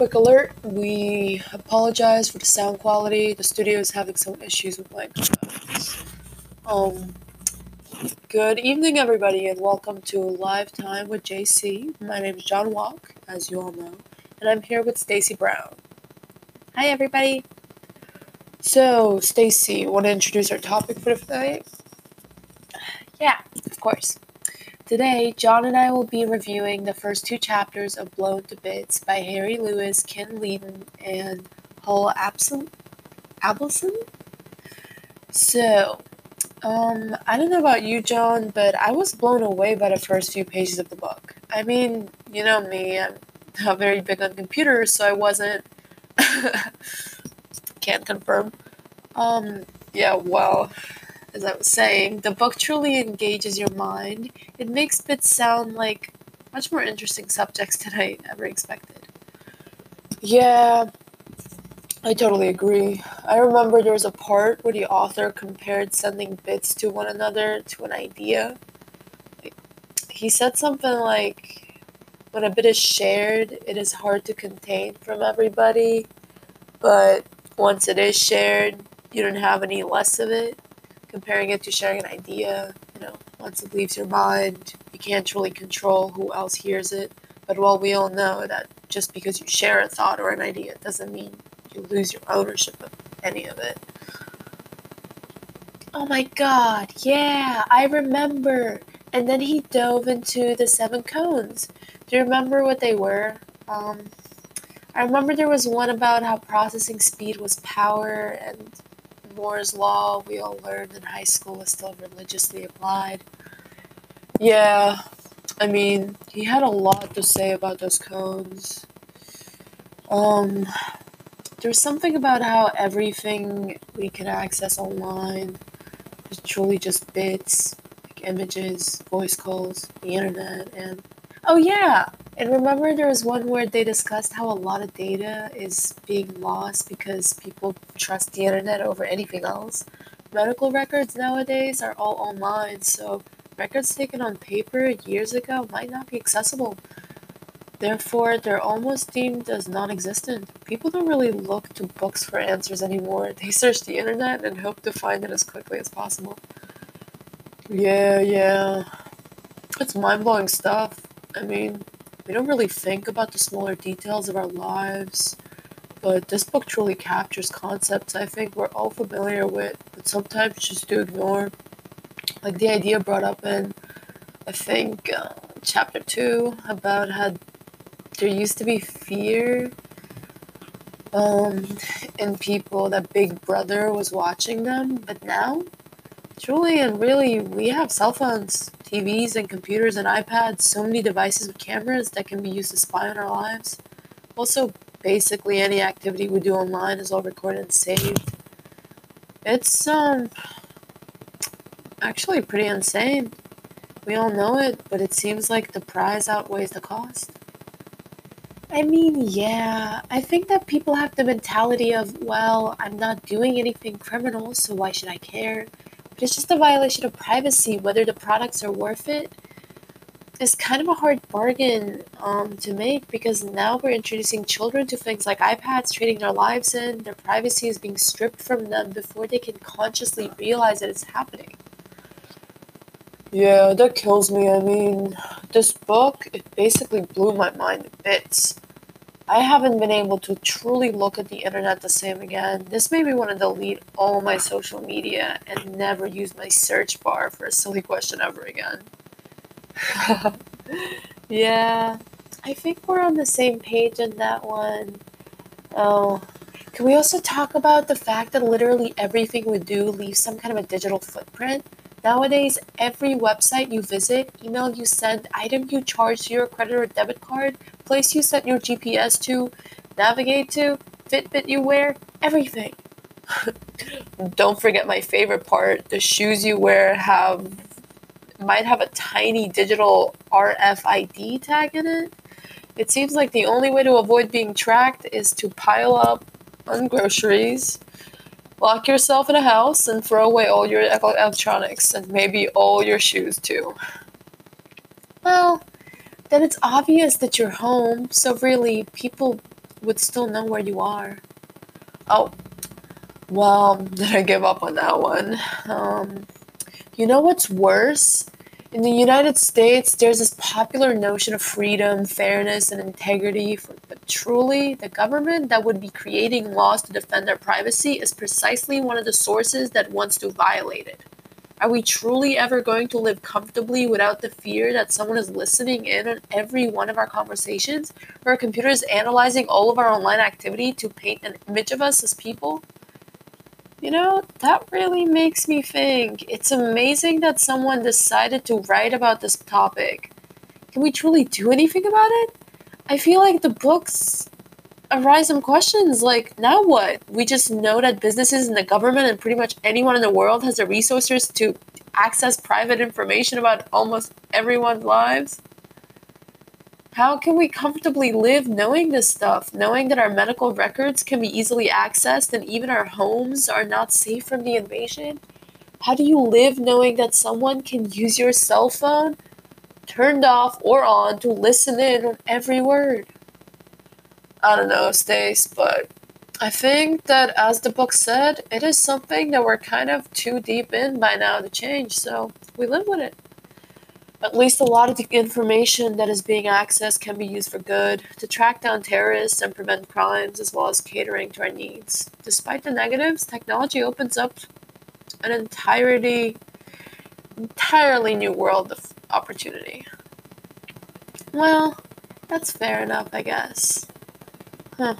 quick alert. We apologize for the sound quality. The studio is having some issues with microphones. Um, good evening, everybody, and welcome to Live Time with JC. My name is John Walk, as you all know, and I'm here with Stacy Brown. Hi, everybody. So, Stacy, want to introduce our topic for today? Yeah, of course. Today, John and I will be reviewing the first two chapters of Blown to Bits by Harry Lewis, Ken Ledeen, and Hal Abson. Abelson? So, um, I don't know about you, John, but I was blown away by the first few pages of the book. I mean, you know me, I'm not very big on computers, so I wasn't. Can't confirm. Um, yeah, well, as I was saying, the book truly engages your mind. It makes bits sound like much more interesting subjects than I ever expected. Yeah, I totally agree. I remember there was a part where the author compared sending bits to one another to an idea. He said something like, when a bit is shared, it is hard to contain from everybody, but once it is shared, you don't have any less of it comparing it to sharing an idea, you know, once it leaves your mind, you can't truly control who else hears it. But while we all know that just because you share a thought or an idea doesn't mean you lose your ownership of any of it. Oh my god, yeah, I remember. And then he dove into the seven koans. Do you remember what they were? Um, I remember there was one about how processing speed was power and Moore's Law we all learned in high school is still religiously applied. Yeah, I mean, he had a lot to say about those koans. Um, there's something about how everything we can access online is truly just bits, like images, voice calls, the internet, and oh yeah, and remember, there was one where they discussed how a lot of data is being lost because people trust the internet over anything else. Medical records nowadays are all online, so records taken on paper years ago might not be accessible. Therefore, they're almost deemed as non existent. People don't really look to books for answers anymore. They search the internet and hope to find it as quickly as possible. Yeah, yeah. It's mind blowing stuff. I mean, we don't really think about the smaller details of our lives, but this book truly captures concepts I think we're all familiar with, but sometimes just do ignore. Like the idea brought up in, I think, uh, chapter two about how there used to be fear um, in people that Big Brother was watching them, but now, truly and really, we have cell phones. TVs and computers and iPads, so many devices with cameras that can be used to spy on our lives. Also, basically any activity we do online is all recorded and saved. It's um actually pretty insane. We all know it, but it seems like the prize outweighs the cost. I mean, yeah, I think that people have the mentality of, well, I'm not doing anything criminal, so why should I care? It's just a violation of privacy. Whether the products are worth it it is kind of a hard bargain um, to make because now we're introducing children to things like iPads, trading their lives in. Their privacy is being stripped from them before they can consciously realize that it's happening. Yeah, that kills me. I mean, this book, it basically blew my mind to bits. I haven't been able to truly look at the internet the same again. This made me want to delete all my social media and never use my search bar for a silly question ever again. yeah, I think we're on the same page in that one. Oh, can we also talk about the fact that literally everything we do leaves some kind of a digital footprint? Nowadays, every website you visit, email you send, item you charge to your credit or debit card, place you set your GPS to, navigate to, Fitbit you wear, everything. Don't forget my favorite part the shoes you wear have might have a tiny digital RFID tag in it. It seems like the only way to avoid being tracked is to pile up on groceries Lock yourself in a house and throw away all your electronics and maybe all your shoes too. Well, then it's obvious that you're home, so really, people would still know where you are. Oh, well, did I give up on that one? Um, you know what's worse? In the United States, there's this popular notion of freedom, fairness, and integrity, but truly, the government that would be creating laws to defend our privacy is precisely one of the sources that wants to violate it. Are we truly ever going to live comfortably without the fear that someone is listening in on every one of our conversations, or a computer is analyzing all of our online activity to paint an image of us as people? You know, that really makes me think. It's amazing that someone decided to write about this topic. Can we truly do anything about it? I feel like the books arise some questions like now what? We just know that businesses and the government and pretty much anyone in the world has the resources to access private information about almost everyone's lives. How can we comfortably live knowing this stuff knowing that our medical records can be easily accessed and even our homes are not safe from the invasion? How do you live knowing that someone can use your cell phone turned off or on to listen in on every word I don't know, Stace, but I think that as the book said, it is something that we're kind of too deep in by now to change, so we live with it. At least a lot of the information that is being accessed can be used for good, to track down terrorists and prevent crimes, as well as catering to our needs. Despite the negatives, technology opens up an entirety, entirely new world of opportunity. Well, that's fair enough, I guess. Huh.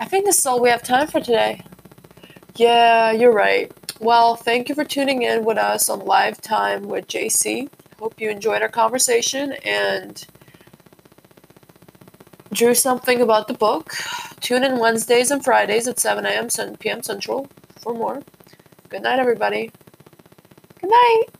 I think this is all we have time for today. Yeah, you're right. Well, thank you for tuning in with us on Live Time with JC. Hope you enjoyed our conversation and drew something about the book. Tune in Wednesdays and Fridays at 7 a.m. 7 p.m. Central for more. Good night, everybody. Good night.